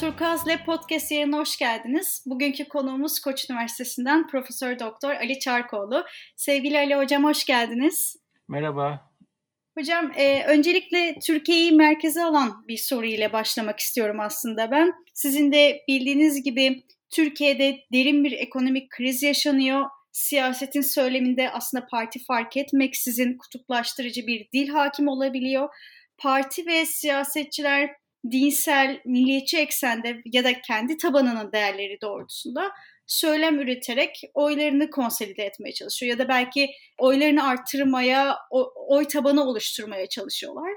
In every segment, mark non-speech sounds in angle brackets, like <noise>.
Turkuaz Lab Podcast yayına hoş geldiniz. Bugünkü konuğumuz Koç Üniversitesi'nden Profesör Doktor Ali Çarkoğlu. Sevgili Ali Hocam hoş geldiniz. Merhaba. Hocam e, öncelikle Türkiye'yi merkeze alan bir soru ile başlamak istiyorum aslında ben. Sizin de bildiğiniz gibi Türkiye'de derin bir ekonomik kriz yaşanıyor. Siyasetin söyleminde aslında parti fark etmeksizin kutuplaştırıcı bir dil hakim olabiliyor. Parti ve siyasetçiler dinsel, milliyetçi eksende ya da kendi tabanının değerleri doğrultusunda söylem üreterek oylarını konsolide etmeye çalışıyor ya da belki oylarını arttırmaya, oy tabanı oluşturmaya çalışıyorlar.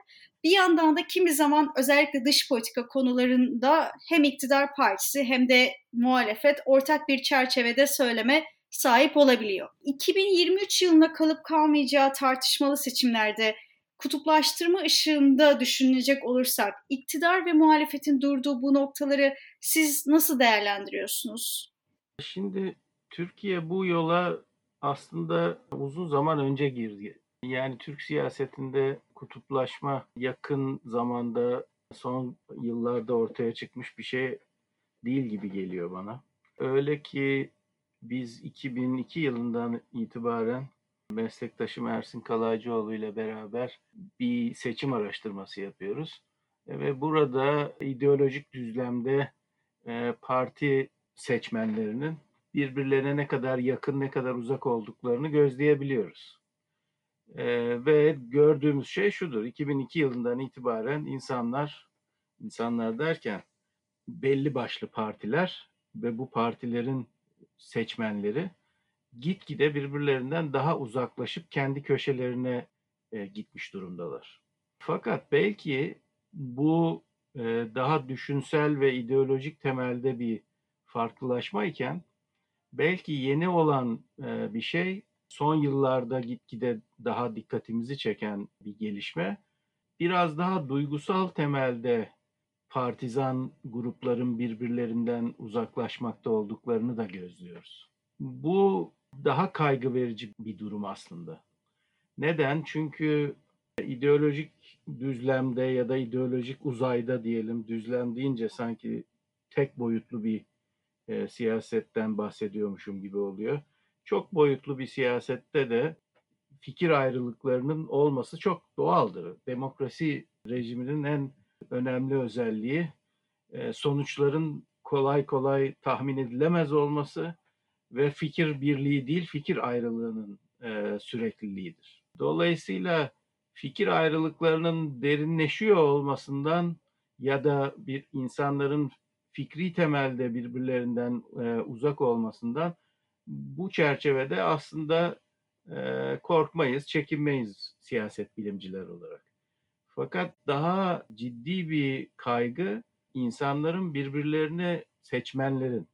Bir yandan da kimi zaman özellikle dış politika konularında hem iktidar partisi hem de muhalefet ortak bir çerçevede söyleme sahip olabiliyor. 2023 yılına kalıp kalmayacağı tartışmalı seçimlerde kutuplaştırma ışığında düşünecek olursak iktidar ve muhalefetin durduğu bu noktaları siz nasıl değerlendiriyorsunuz? Şimdi Türkiye bu yola aslında uzun zaman önce girdi. Yani Türk siyasetinde kutuplaşma yakın zamanda son yıllarda ortaya çıkmış bir şey değil gibi geliyor bana. Öyle ki biz 2002 yılından itibaren meslektaşım Ersin Kalaycıoğlu ile beraber bir seçim araştırması yapıyoruz. Ve burada ideolojik düzlemde e, parti seçmenlerinin birbirlerine ne kadar yakın, ne kadar uzak olduklarını gözleyebiliyoruz. E, ve gördüğümüz şey şudur. 2002 yılından itibaren insanlar, insanlar derken belli başlı partiler ve bu partilerin seçmenleri gitgide birbirlerinden daha uzaklaşıp kendi köşelerine e, gitmiş durumdalar. Fakat belki bu e, daha düşünsel ve ideolojik temelde bir farklılaşma iken belki yeni olan e, bir şey son yıllarda gitgide daha dikkatimizi çeken bir gelişme. Biraz daha duygusal temelde partizan grupların birbirlerinden uzaklaşmakta olduklarını da gözlüyoruz. Bu daha kaygı verici bir durum aslında. Neden? Çünkü ideolojik düzlemde ya da ideolojik uzayda diyelim düzlem deyince sanki tek boyutlu bir e, siyasetten bahsediyormuşum gibi oluyor. Çok boyutlu bir siyasette de fikir ayrılıklarının olması çok doğaldır. Demokrasi rejiminin en önemli özelliği e, sonuçların kolay kolay tahmin edilemez olması ve fikir birliği değil fikir ayrılığının e, sürekliliğidir. Dolayısıyla fikir ayrılıklarının derinleşiyor olmasından ya da bir insanların fikri temelde birbirlerinden e, uzak olmasından bu çerçevede aslında e, korkmayız, çekinmeyiz siyaset bilimciler olarak. Fakat daha ciddi bir kaygı insanların birbirlerini seçmenlerin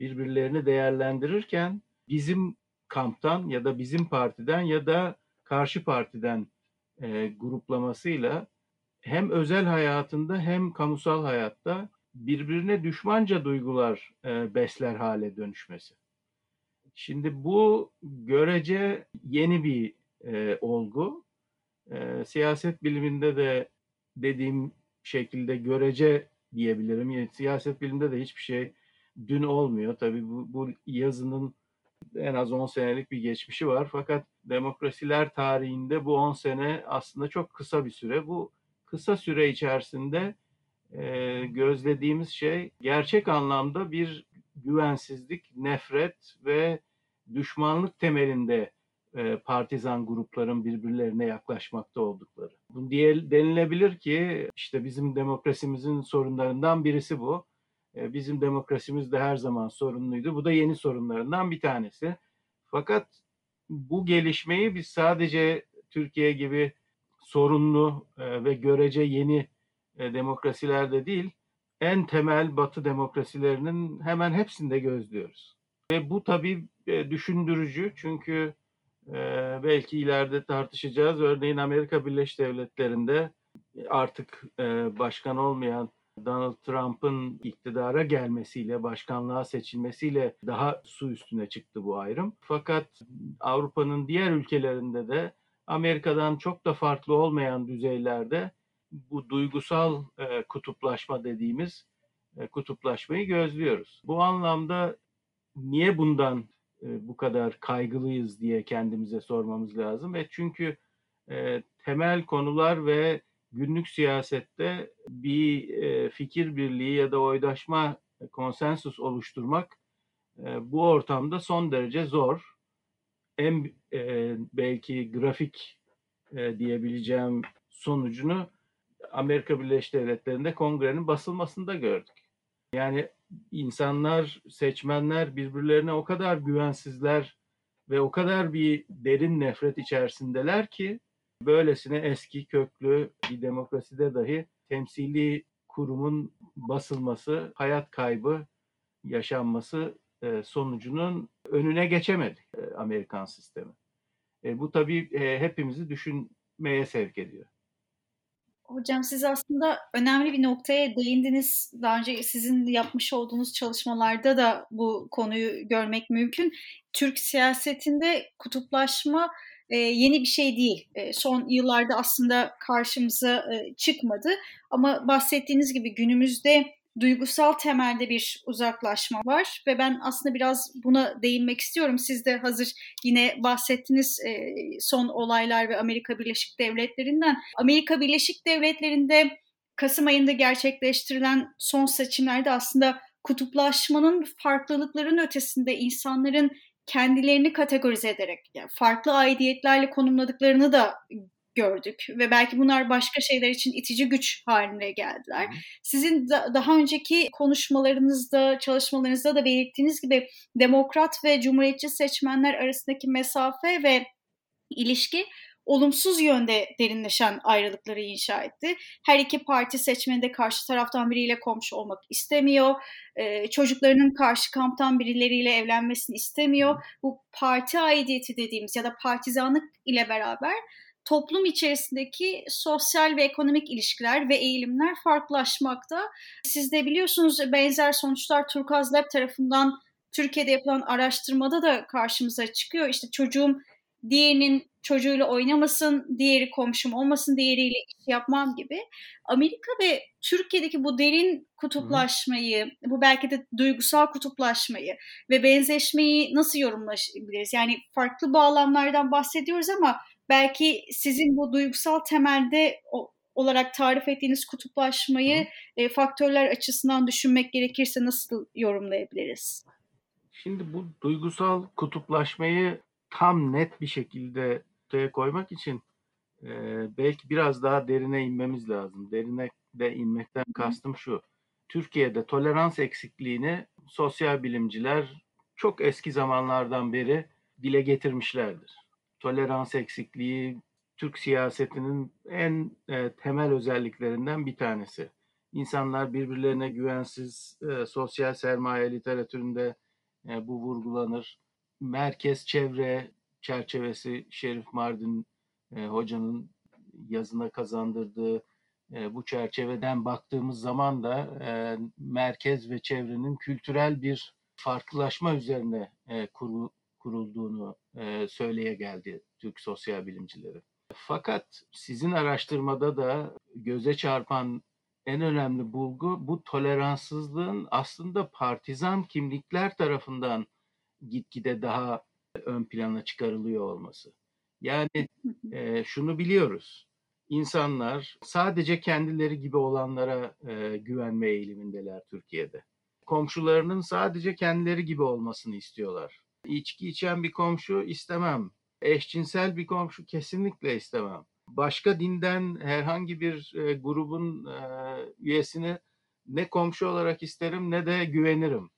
birbirlerini değerlendirirken bizim kamptan ya da bizim partiden ya da karşı partiden e, gruplamasıyla hem özel hayatında hem kamusal hayatta birbirine düşmanca duygular e, besler hale dönüşmesi. Şimdi bu görece yeni bir e, olgu. E, siyaset biliminde de dediğim şekilde görece diyebilirim. Yani siyaset biliminde de hiçbir şey dün olmuyor. Tabii bu, bu yazının en az 10 senelik bir geçmişi var. Fakat demokrasiler tarihinde bu 10 sene aslında çok kısa bir süre. Bu kısa süre içerisinde e, gözlediğimiz şey gerçek anlamda bir güvensizlik, nefret ve düşmanlık temelinde e, partizan grupların birbirlerine yaklaşmakta oldukları. Bu diye denilebilir ki işte bizim demokrasimizin sorunlarından birisi bu. E, bizim demokrasimiz de her zaman sorunluydu. Bu da yeni sorunlarından bir tanesi. Fakat bu gelişmeyi biz sadece Türkiye gibi sorunlu e, ve görece yeni e, demokrasilerde değil, en temel Batı demokrasilerinin hemen hepsinde gözlüyoruz. Ve bu tabii düşündürücü çünkü belki ileride tartışacağız. Örneğin Amerika Birleşik Devletleri'nde artık başkan olmayan Donald Trump'ın iktidara gelmesiyle, başkanlığa seçilmesiyle daha su üstüne çıktı bu ayrım. Fakat Avrupa'nın diğer ülkelerinde de Amerika'dan çok da farklı olmayan düzeylerde bu duygusal e, kutuplaşma dediğimiz kutuplaşmayı gözlüyoruz. Bu anlamda niye bundan bu kadar kaygılıyız diye kendimize sormamız lazım. Ve çünkü temel konular ve günlük siyasette bir fikir birliği ya da oydaşma konsensus oluşturmak bu ortamda son derece zor. En belki grafik diyebileceğim sonucunu Amerika Birleşik Devletleri'nde kongrenin basılmasında gördük. Yani insanlar, seçmenler birbirlerine o kadar güvensizler ve o kadar bir derin nefret içerisindeler ki böylesine eski köklü bir demokraside dahi temsili kurumun basılması, hayat kaybı yaşanması e, sonucunun önüne geçemedi e, Amerikan sistemi. E, bu tabii hepimizi düşünmeye sevk ediyor. Hocam siz aslında önemli bir noktaya değindiniz. Daha önce sizin yapmış olduğunuz çalışmalarda da bu konuyu görmek mümkün. Türk siyasetinde kutuplaşma e, yeni bir şey değil. E, son yıllarda aslında karşımıza e, çıkmadı. Ama bahsettiğiniz gibi günümüzde duygusal temelde bir uzaklaşma var ve ben aslında biraz buna değinmek istiyorum. Siz de hazır yine bahsettiniz e, son olaylar ve Amerika Birleşik Devletleri'nden. Amerika Birleşik Devletleri'nde Kasım ayında gerçekleştirilen son seçimlerde aslında kutuplaşmanın farklılıkların ötesinde insanların kendilerini kategorize ederek yani farklı aidiyetlerle konumladıklarını da gördük ve belki bunlar başka şeyler için itici güç haline geldiler. Sizin da, daha önceki konuşmalarınızda, çalışmalarınızda da belirttiğiniz gibi demokrat ve cumhuriyetçi seçmenler arasındaki mesafe ve ilişki olumsuz yönde derinleşen ayrılıkları inşa etti. Her iki parti seçmeni de karşı taraftan biriyle komşu olmak istemiyor. Ee, çocuklarının karşı kamptan birileriyle evlenmesini istemiyor. Bu parti aidiyeti dediğimiz ya da partizanlık ile beraber toplum içerisindeki sosyal ve ekonomik ilişkiler ve eğilimler farklılaşmakta. Siz de biliyorsunuz benzer sonuçlar Turkaz Lab tarafından Türkiye'de yapılan araştırmada da karşımıza çıkıyor. İşte çocuğum diğerinin çocuğuyla oynamasın, diğeri komşum olmasın, diğeriyle iş yapmam gibi. Amerika ve Türkiye'deki bu derin kutuplaşmayı, Hı. bu belki de duygusal kutuplaşmayı ve benzeşmeyi nasıl yorumlayabiliriz? Yani farklı bağlamlardan bahsediyoruz ama belki sizin bu duygusal temelde olarak tarif ettiğiniz kutuplaşmayı e, faktörler açısından düşünmek gerekirse nasıl yorumlayabiliriz? Şimdi bu duygusal kutuplaşmayı tam net bir şekilde ortaya koymak için e, belki biraz daha derine inmemiz lazım. Derine de inmekten kastım şu. Türkiye'de tolerans eksikliğini sosyal bilimciler çok eski zamanlardan beri dile getirmişlerdir. Tolerans eksikliği Türk siyasetinin en e, temel özelliklerinden bir tanesi. İnsanlar birbirlerine güvensiz, e, sosyal sermaye literatüründe e, bu vurgulanır. Merkez çevre çerçevesi Şerif Mardin e, hocanın yazına kazandırdığı e, bu çerçeveden baktığımız zaman da e, merkez ve çevrenin kültürel bir farklılaşma üzerine e, kuru, kurulduğunu e, söyleye geldi Türk sosyal bilimcileri. Fakat sizin araştırmada da göze çarpan en önemli bulgu bu toleranssızlığın aslında partizan kimlikler tarafından gitgide daha ön plana çıkarılıyor olması. Yani e, şunu biliyoruz. İnsanlar sadece kendileri gibi olanlara e, güvenme eğilimindeler Türkiye'de. Komşularının sadece kendileri gibi olmasını istiyorlar. İçki içen bir komşu istemem. Eşcinsel bir komşu kesinlikle istemem. Başka dinden herhangi bir e, grubun e, üyesini ne komşu olarak isterim ne de güvenirim.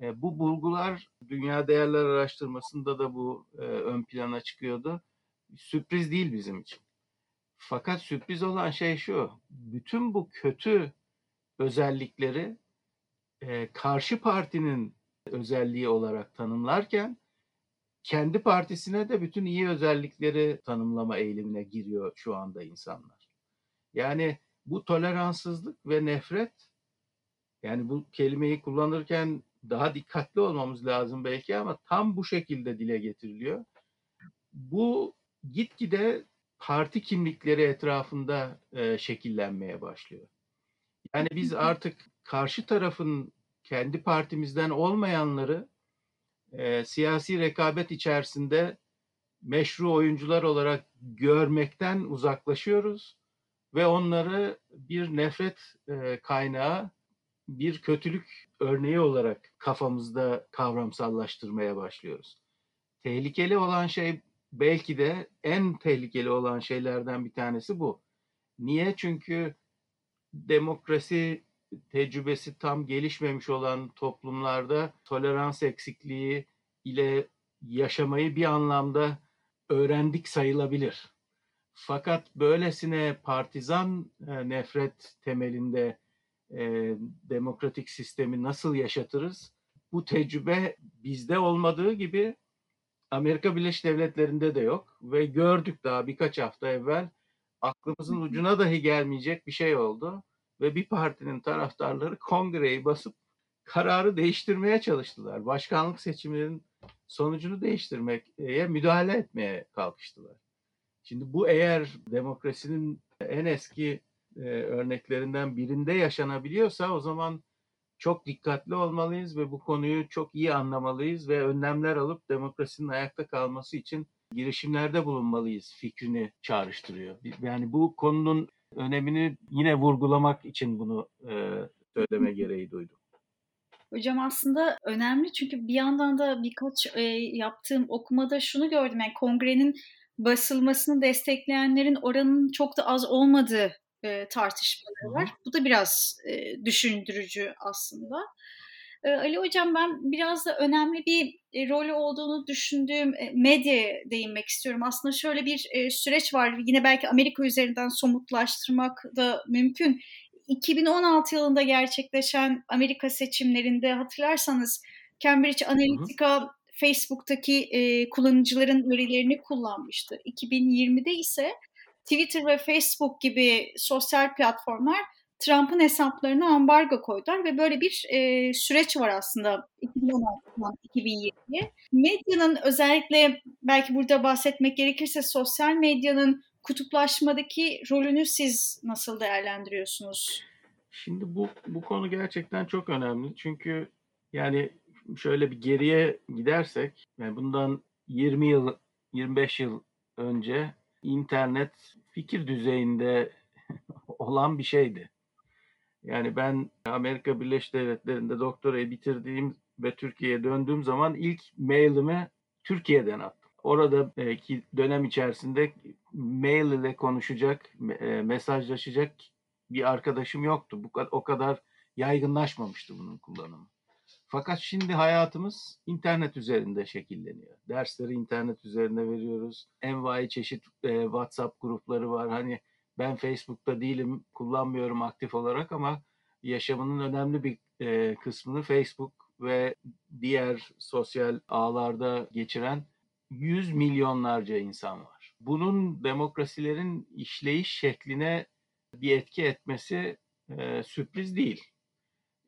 E, bu bulgular Dünya Değerler Araştırması'nda da bu e, ön plana çıkıyordu. Sürpriz değil bizim için. Fakat sürpriz olan şey şu, bütün bu kötü özellikleri e, karşı partinin özelliği olarak tanımlarken kendi partisine de bütün iyi özellikleri tanımlama eğilimine giriyor şu anda insanlar. Yani bu toleranssızlık ve nefret yani bu kelimeyi kullanırken daha dikkatli olmamız lazım belki ama tam bu şekilde dile getiriliyor. Bu gitgide parti kimlikleri etrafında e, şekillenmeye başlıyor. Yani biz artık karşı tarafın kendi partimizden olmayanları e, siyasi rekabet içerisinde meşru oyuncular olarak görmekten uzaklaşıyoruz ve onları bir nefret e, kaynağı, bir kötülük örneği olarak kafamızda kavramsallaştırmaya başlıyoruz. Tehlikeli olan şey belki de en tehlikeli olan şeylerden bir tanesi bu. Niye? Çünkü demokrasi tecrübesi tam gelişmemiş olan toplumlarda tolerans eksikliği ile yaşamayı bir anlamda öğrendik sayılabilir. Fakat böylesine partizan e, nefret temelinde e, demokratik sistemi nasıl yaşatırız? Bu tecrübe bizde olmadığı gibi Amerika Birleşik Devletleri'nde de yok ve gördük daha birkaç hafta evvel aklımızın ucuna dahi gelmeyecek bir şey oldu ve bir partinin taraftarları kongreyi basıp kararı değiştirmeye çalıştılar. Başkanlık seçimlerinin sonucunu değiştirmeye müdahale etmeye kalkıştılar. Şimdi bu eğer demokrasinin en eski e, örneklerinden birinde yaşanabiliyorsa o zaman çok dikkatli olmalıyız ve bu konuyu çok iyi anlamalıyız ve önlemler alıp demokrasinin ayakta kalması için girişimlerde bulunmalıyız fikrini çağrıştırıyor. Yani bu konunun önemini yine vurgulamak için bunu e, söyleme gereği duydum. Hocam aslında önemli çünkü bir yandan da birkaç e, yaptığım okumada şunu gördüm. Yani kongrenin basılmasını destekleyenlerin oranının çok da az olmadığı e, tartışmaları var. Bu da biraz e, düşündürücü aslında. E, Ali Hocam ben biraz da önemli bir e, rolü olduğunu düşündüğüm e, medyaya değinmek istiyorum. Aslında şöyle bir e, süreç var. Yine belki Amerika üzerinden somutlaştırmak da mümkün. 2016 yılında gerçekleşen Amerika seçimlerinde hatırlarsanız Cambridge Analytica hı hı. Facebook'taki e, kullanıcıların verilerini kullanmıştı. 2020'de ise Twitter ve Facebook gibi sosyal platformlar Trump'ın hesaplarına ambargo koydular ve böyle bir e, süreç var aslında 2016'dan 2020'ye. Medyanın özellikle belki burada bahsetmek gerekirse sosyal medyanın kutuplaşmadaki rolünü siz nasıl değerlendiriyorsunuz? Şimdi bu bu konu gerçekten çok önemli. Çünkü yani şöyle bir geriye gidersek yani bundan 20 yıl 25 yıl önce internet fikir düzeyinde <laughs> olan bir şeydi. Yani ben Amerika Birleşik Devletleri'nde doktorayı bitirdiğim ve Türkiye'ye döndüğüm zaman ilk mailimi Türkiye'den attım. Oradaki dönem içerisinde mail ile konuşacak, e, mesajlaşacak bir arkadaşım yoktu. Bu o kadar yaygınlaşmamıştı bunun kullanımı. Fakat şimdi hayatımız internet üzerinde şekilleniyor. Dersleri internet üzerinde veriyoruz. Envai çeşit e, WhatsApp grupları var. Hani ben Facebook'ta değilim, kullanmıyorum aktif olarak ama yaşamının önemli bir e, kısmını Facebook ve diğer sosyal ağlarda geçiren yüz milyonlarca insan var. Bunun demokrasilerin işleyiş şekline bir etki etmesi e, sürpriz değil.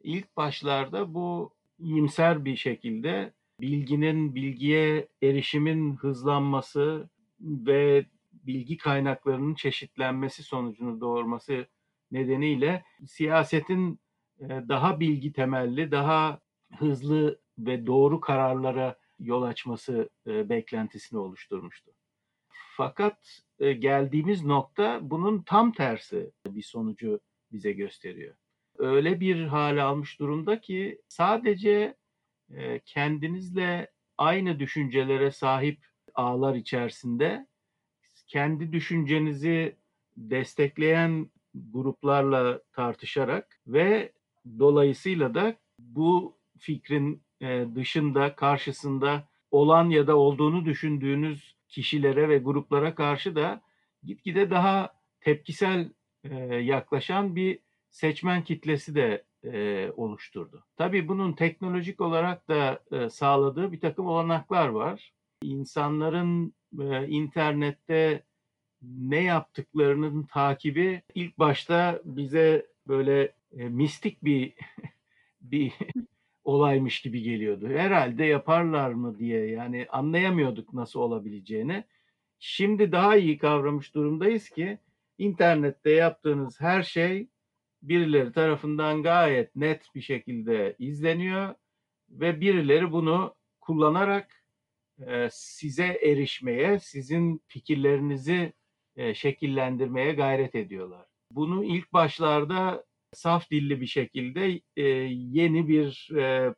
İlk başlarda bu iyimser bir şekilde bilginin, bilgiye erişimin hızlanması ve bilgi kaynaklarının çeşitlenmesi sonucunu doğurması nedeniyle siyasetin e, daha bilgi temelli, daha hızlı ve doğru kararlara yol açması e, beklentisini oluşturmuştu. Fakat e, geldiğimiz nokta bunun tam tersi bir sonucu bize gösteriyor. Öyle bir hale almış durumda ki sadece kendinizle aynı düşüncelere sahip ağlar içerisinde kendi düşüncenizi destekleyen gruplarla tartışarak ve dolayısıyla da bu fikrin e, dışında, karşısında olan ya da olduğunu düşündüğünüz kişilere ve gruplara karşı da gitgide daha tepkisel e, yaklaşan bir seçmen kitlesi de e, oluşturdu. Tabii bunun teknolojik olarak da sağladığı bir takım olanaklar var. İnsanların internette ne yaptıklarının takibi ilk başta bize böyle e, mistik bir <laughs> bir olaymış gibi geliyordu. Herhalde yaparlar mı diye yani anlayamıyorduk nasıl olabileceğini. Şimdi daha iyi kavramış durumdayız ki internette yaptığınız her şey birileri tarafından gayet net bir şekilde izleniyor ve birileri bunu kullanarak e, size erişmeye, sizin fikirlerinizi e, şekillendirmeye gayret ediyorlar. Bunu ilk başlarda saf dilli bir şekilde e, yeni bir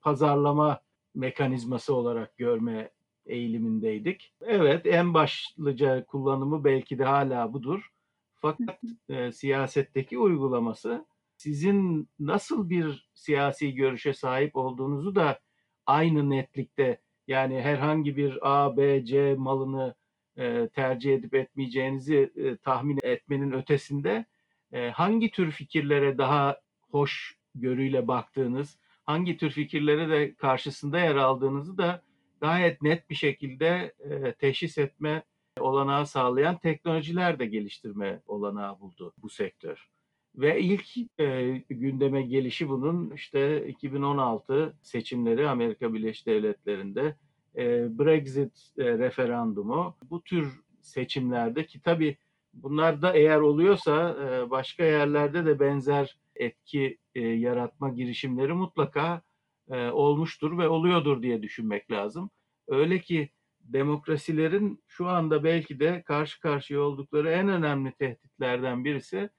pazarlama mekanizması olarak görme eğilimindeydik. Evet en başlıca kullanımı belki de hala budur. Fakat e, siyasetteki uygulaması sizin nasıl bir siyasi görüşe sahip olduğunuzu da aynı netlikte yani herhangi bir A, B, C malını e, tercih edip etmeyeceğinizi e, tahmin etmenin ötesinde e, hangi tür fikirlere daha hoş görüyle baktığınız, hangi tür fikirlere de karşısında yer aldığınızı da gayet net bir şekilde e, teşhis etme olanağı sağlayan teknolojiler de geliştirme olanağı buldu bu sektör. Ve ilk e, gündeme gelişi bunun işte 2016 seçimleri Amerika Birleşik Devletleri'nde e, Brexit e, referandumu bu tür seçimlerde ki tabii bunlar da eğer oluyorsa e, başka yerlerde de benzer etki e, yaratma girişimleri mutlaka e, olmuştur ve oluyordur diye düşünmek lazım. Öyle ki demokrasilerin şu anda belki de karşı karşıya oldukları en önemli tehditlerden birisi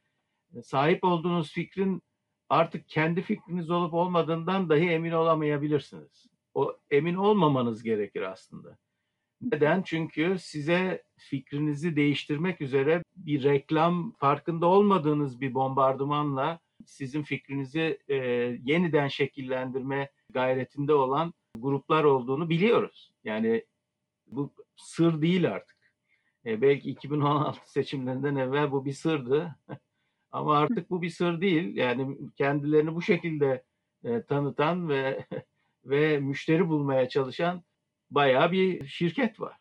sahip olduğunuz fikrin artık kendi fikriniz olup olmadığından dahi emin olamayabilirsiniz. O emin olmamanız gerekir aslında. Neden? Çünkü size fikrinizi değiştirmek üzere bir reklam farkında olmadığınız bir bombardımanla sizin fikrinizi e, yeniden şekillendirme gayretinde olan gruplar olduğunu biliyoruz. Yani bu sır değil artık. E, belki 2016 seçimlerinden evvel bu bir sırdı. <laughs> Ama artık bu bir sır değil. Yani kendilerini bu şekilde e, tanıtan ve <laughs> ve müşteri bulmaya çalışan bayağı bir şirket var.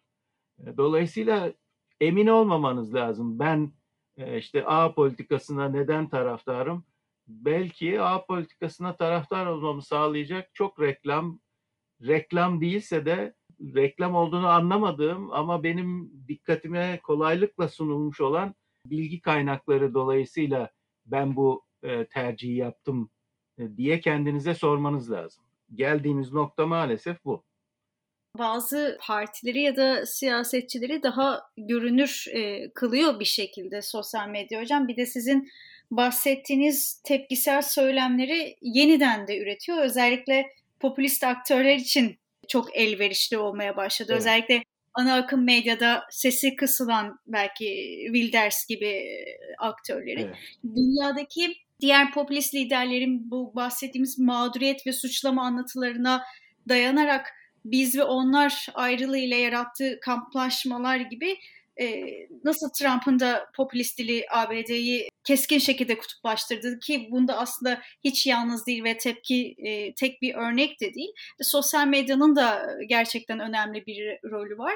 E, dolayısıyla emin olmamanız lazım. Ben e, işte A politikasına neden taraftarım? Belki A politikasına taraftar olmamı sağlayacak çok reklam, reklam değilse de reklam olduğunu anlamadığım ama benim dikkatime kolaylıkla sunulmuş olan bilgi kaynakları dolayısıyla ben bu e, tercihi yaptım e, diye kendinize sormanız lazım. Geldiğimiz nokta maalesef bu. Bazı partileri ya da siyasetçileri daha görünür e, kılıyor bir şekilde sosyal medya hocam. Bir de sizin bahsettiğiniz tepkisel söylemleri yeniden de üretiyor. Özellikle popülist aktörler için çok elverişli olmaya başladı. Evet. Özellikle ana akım medyada sesi kısılan belki Wilders gibi e, aktörleri. Evet. Dünyadaki diğer popülist liderlerin bu bahsettiğimiz mağduriyet ve suçlama anlatılarına dayanarak biz ve onlar ayrılığı ile yarattığı kamplaşmalar gibi e, nasıl Trump'ın da popülist dili ABD'yi keskin şekilde kutuplaştırdı ki bunda aslında hiç yalnız değil ve tepki e, tek bir örnek de değil. E, sosyal medyanın da gerçekten önemli bir rolü var.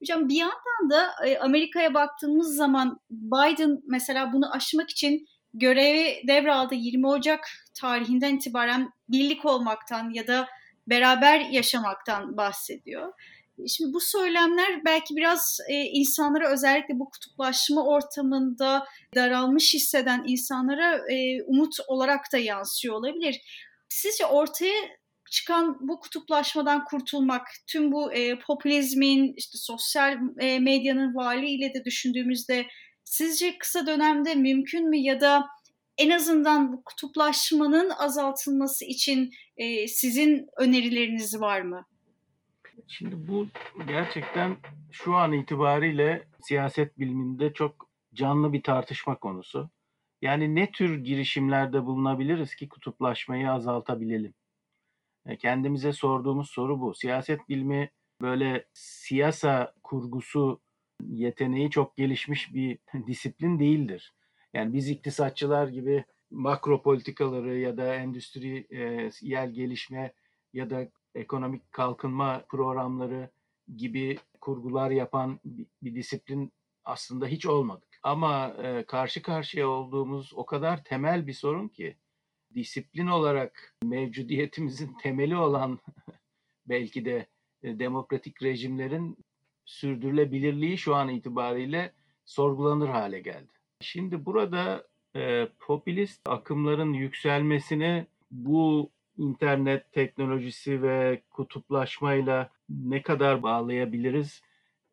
Hocam bir yandan da e, Amerika'ya baktığımız zaman Biden mesela bunu aşmak için görevi devraldı 20 Ocak tarihinden itibaren birlik olmaktan ya da beraber yaşamaktan bahsediyor. Şimdi bu söylemler belki biraz e, insanlara özellikle bu kutuplaşma ortamında daralmış hisseden insanlara e, umut olarak da yansıyor olabilir. Sizce ortaya çıkan bu kutuplaşmadan kurtulmak, tüm bu e, popülizmin, işte sosyal e, medyanın varlığıyla de düşündüğümüzde sizce kısa dönemde mümkün mü ya da en azından bu kutuplaşmanın azaltılması için e, sizin önerileriniz var mı? Şimdi bu gerçekten şu an itibariyle siyaset biliminde çok canlı bir tartışma konusu. Yani ne tür girişimlerde bulunabiliriz ki kutuplaşmayı azaltabilelim? E, kendimize sorduğumuz soru bu. Siyaset bilimi böyle siyasa kurgusu yeteneği çok gelişmiş bir <laughs> disiplin değildir. Yani biz iktisatçılar gibi makro politikaları ya da endüstri e, gelişme ya da ekonomik kalkınma programları gibi kurgular yapan bir, disiplin aslında hiç olmadık. Ama e, karşı karşıya olduğumuz o kadar temel bir sorun ki disiplin olarak mevcudiyetimizin <laughs> temeli olan <laughs> belki de e, demokratik rejimlerin sürdürülebilirliği şu an itibariyle sorgulanır hale geldi. Şimdi burada e, popülist akımların yükselmesini bu internet teknolojisi ve kutuplaşmayla ne kadar bağlayabiliriz?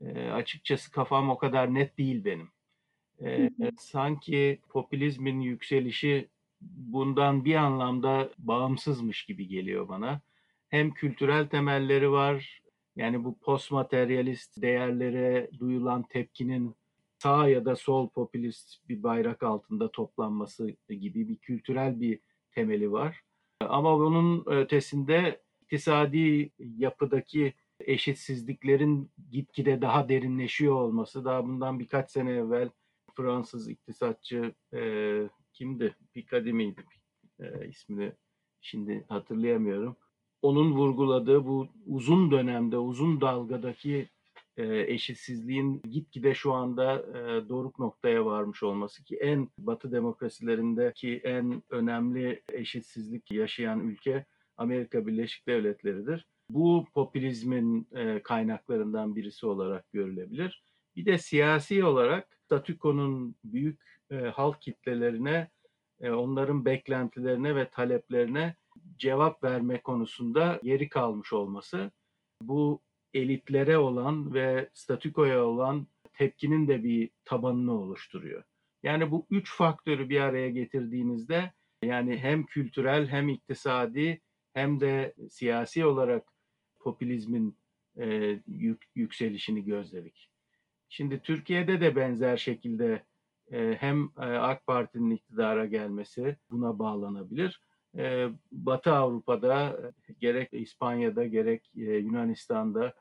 E, açıkçası kafam o kadar net değil benim. E, sanki popülizmin yükselişi bundan bir anlamda bağımsızmış gibi geliyor bana. Hem kültürel temelleri var, yani bu postmateryalist değerlere duyulan tepkinin sağ ya da sol popülist bir bayrak altında toplanması gibi bir kültürel bir temeli var. Ama bunun ötesinde iktisadi yapıdaki eşitsizliklerin gitgide daha derinleşiyor olması daha bundan birkaç sene evvel Fransız iktisatçı e, kimdi? Picardie miydi? E, ismini şimdi hatırlayamıyorum. Onun vurguladığı bu uzun dönemde, uzun dalgadaki e, eşitsizliğin gitgide şu anda e, doruk noktaya varmış olması ki en Batı demokrasilerindeki en önemli eşitsizlik yaşayan ülke Amerika Birleşik Devletleri'dir. Bu popülizmin e, kaynaklarından birisi olarak görülebilir. Bir de siyasi olarak statükonun büyük halk kitlelerine, onların beklentilerine ve taleplerine cevap verme konusunda geri kalmış olması bu elitlere olan ve statükoya olan tepkinin de bir tabanını oluşturuyor. Yani bu üç faktörü bir araya getirdiğinizde yani hem kültürel hem iktisadi hem de siyasi olarak popülizmin e, yük, yükselişini gözledik. Şimdi Türkiye'de de benzer şekilde e, hem e, AK Parti'nin iktidara gelmesi buna bağlanabilir Batı Avrupa'da gerek İspanya'da gerek e, Yunanistan'da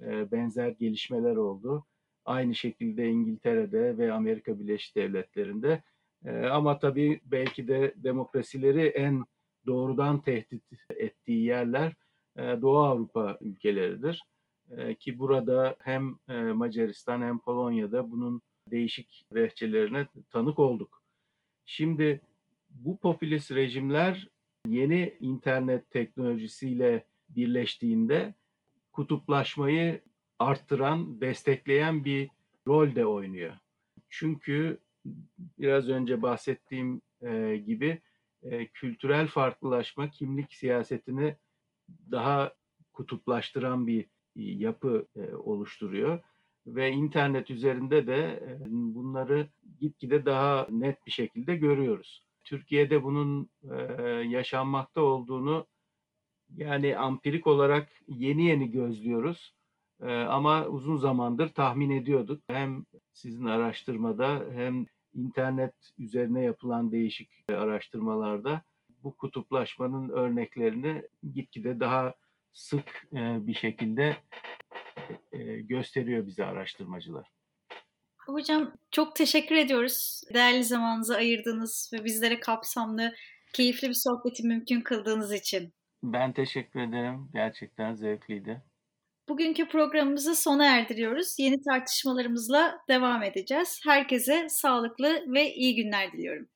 e, benzer gelişmeler oldu. Aynı şekilde İngiltere'de ve Amerika Birleşik Devletleri'nde. E, ama tabii belki de demokrasileri en doğrudan tehdit ettiği yerler Doğu Avrupa ülkeleridir. Ki burada hem Macaristan hem Polonya'da bunun değişik rehçelerine tanık olduk. Şimdi bu popülist rejimler yeni internet teknolojisiyle birleştiğinde kutuplaşmayı arttıran, destekleyen bir rol de oynuyor. Çünkü biraz önce bahsettiğim e, gibi e, kültürel farklılaşma kimlik siyasetini daha kutuplaştıran bir yapı e, oluştururuyor ve internet üzerinde de bunları gitgide daha net bir şekilde görüyoruz. Türkiye'de bunun yaşanmakta olduğunu yani ampirik olarak yeni yeni gözlüyoruz. E, ama uzun zamandır tahmin ediyorduk. Hem sizin araştırmada hem internet üzerine yapılan değişik araştırmalarda bu kutuplaşmanın örneklerini gitgide daha sık e, bir şekilde e, gösteriyor bize araştırmacılar. Hocam çok teşekkür ediyoruz. Değerli zamanınızı ayırdığınız ve bizlere kapsamlı, keyifli bir sohbeti mümkün kıldığınız için. Ben teşekkür ederim. Gerçekten zevkliydi. Bugünkü programımızı sona erdiriyoruz. Yeni tartışmalarımızla devam edeceğiz. Herkese sağlıklı ve iyi günler diliyorum.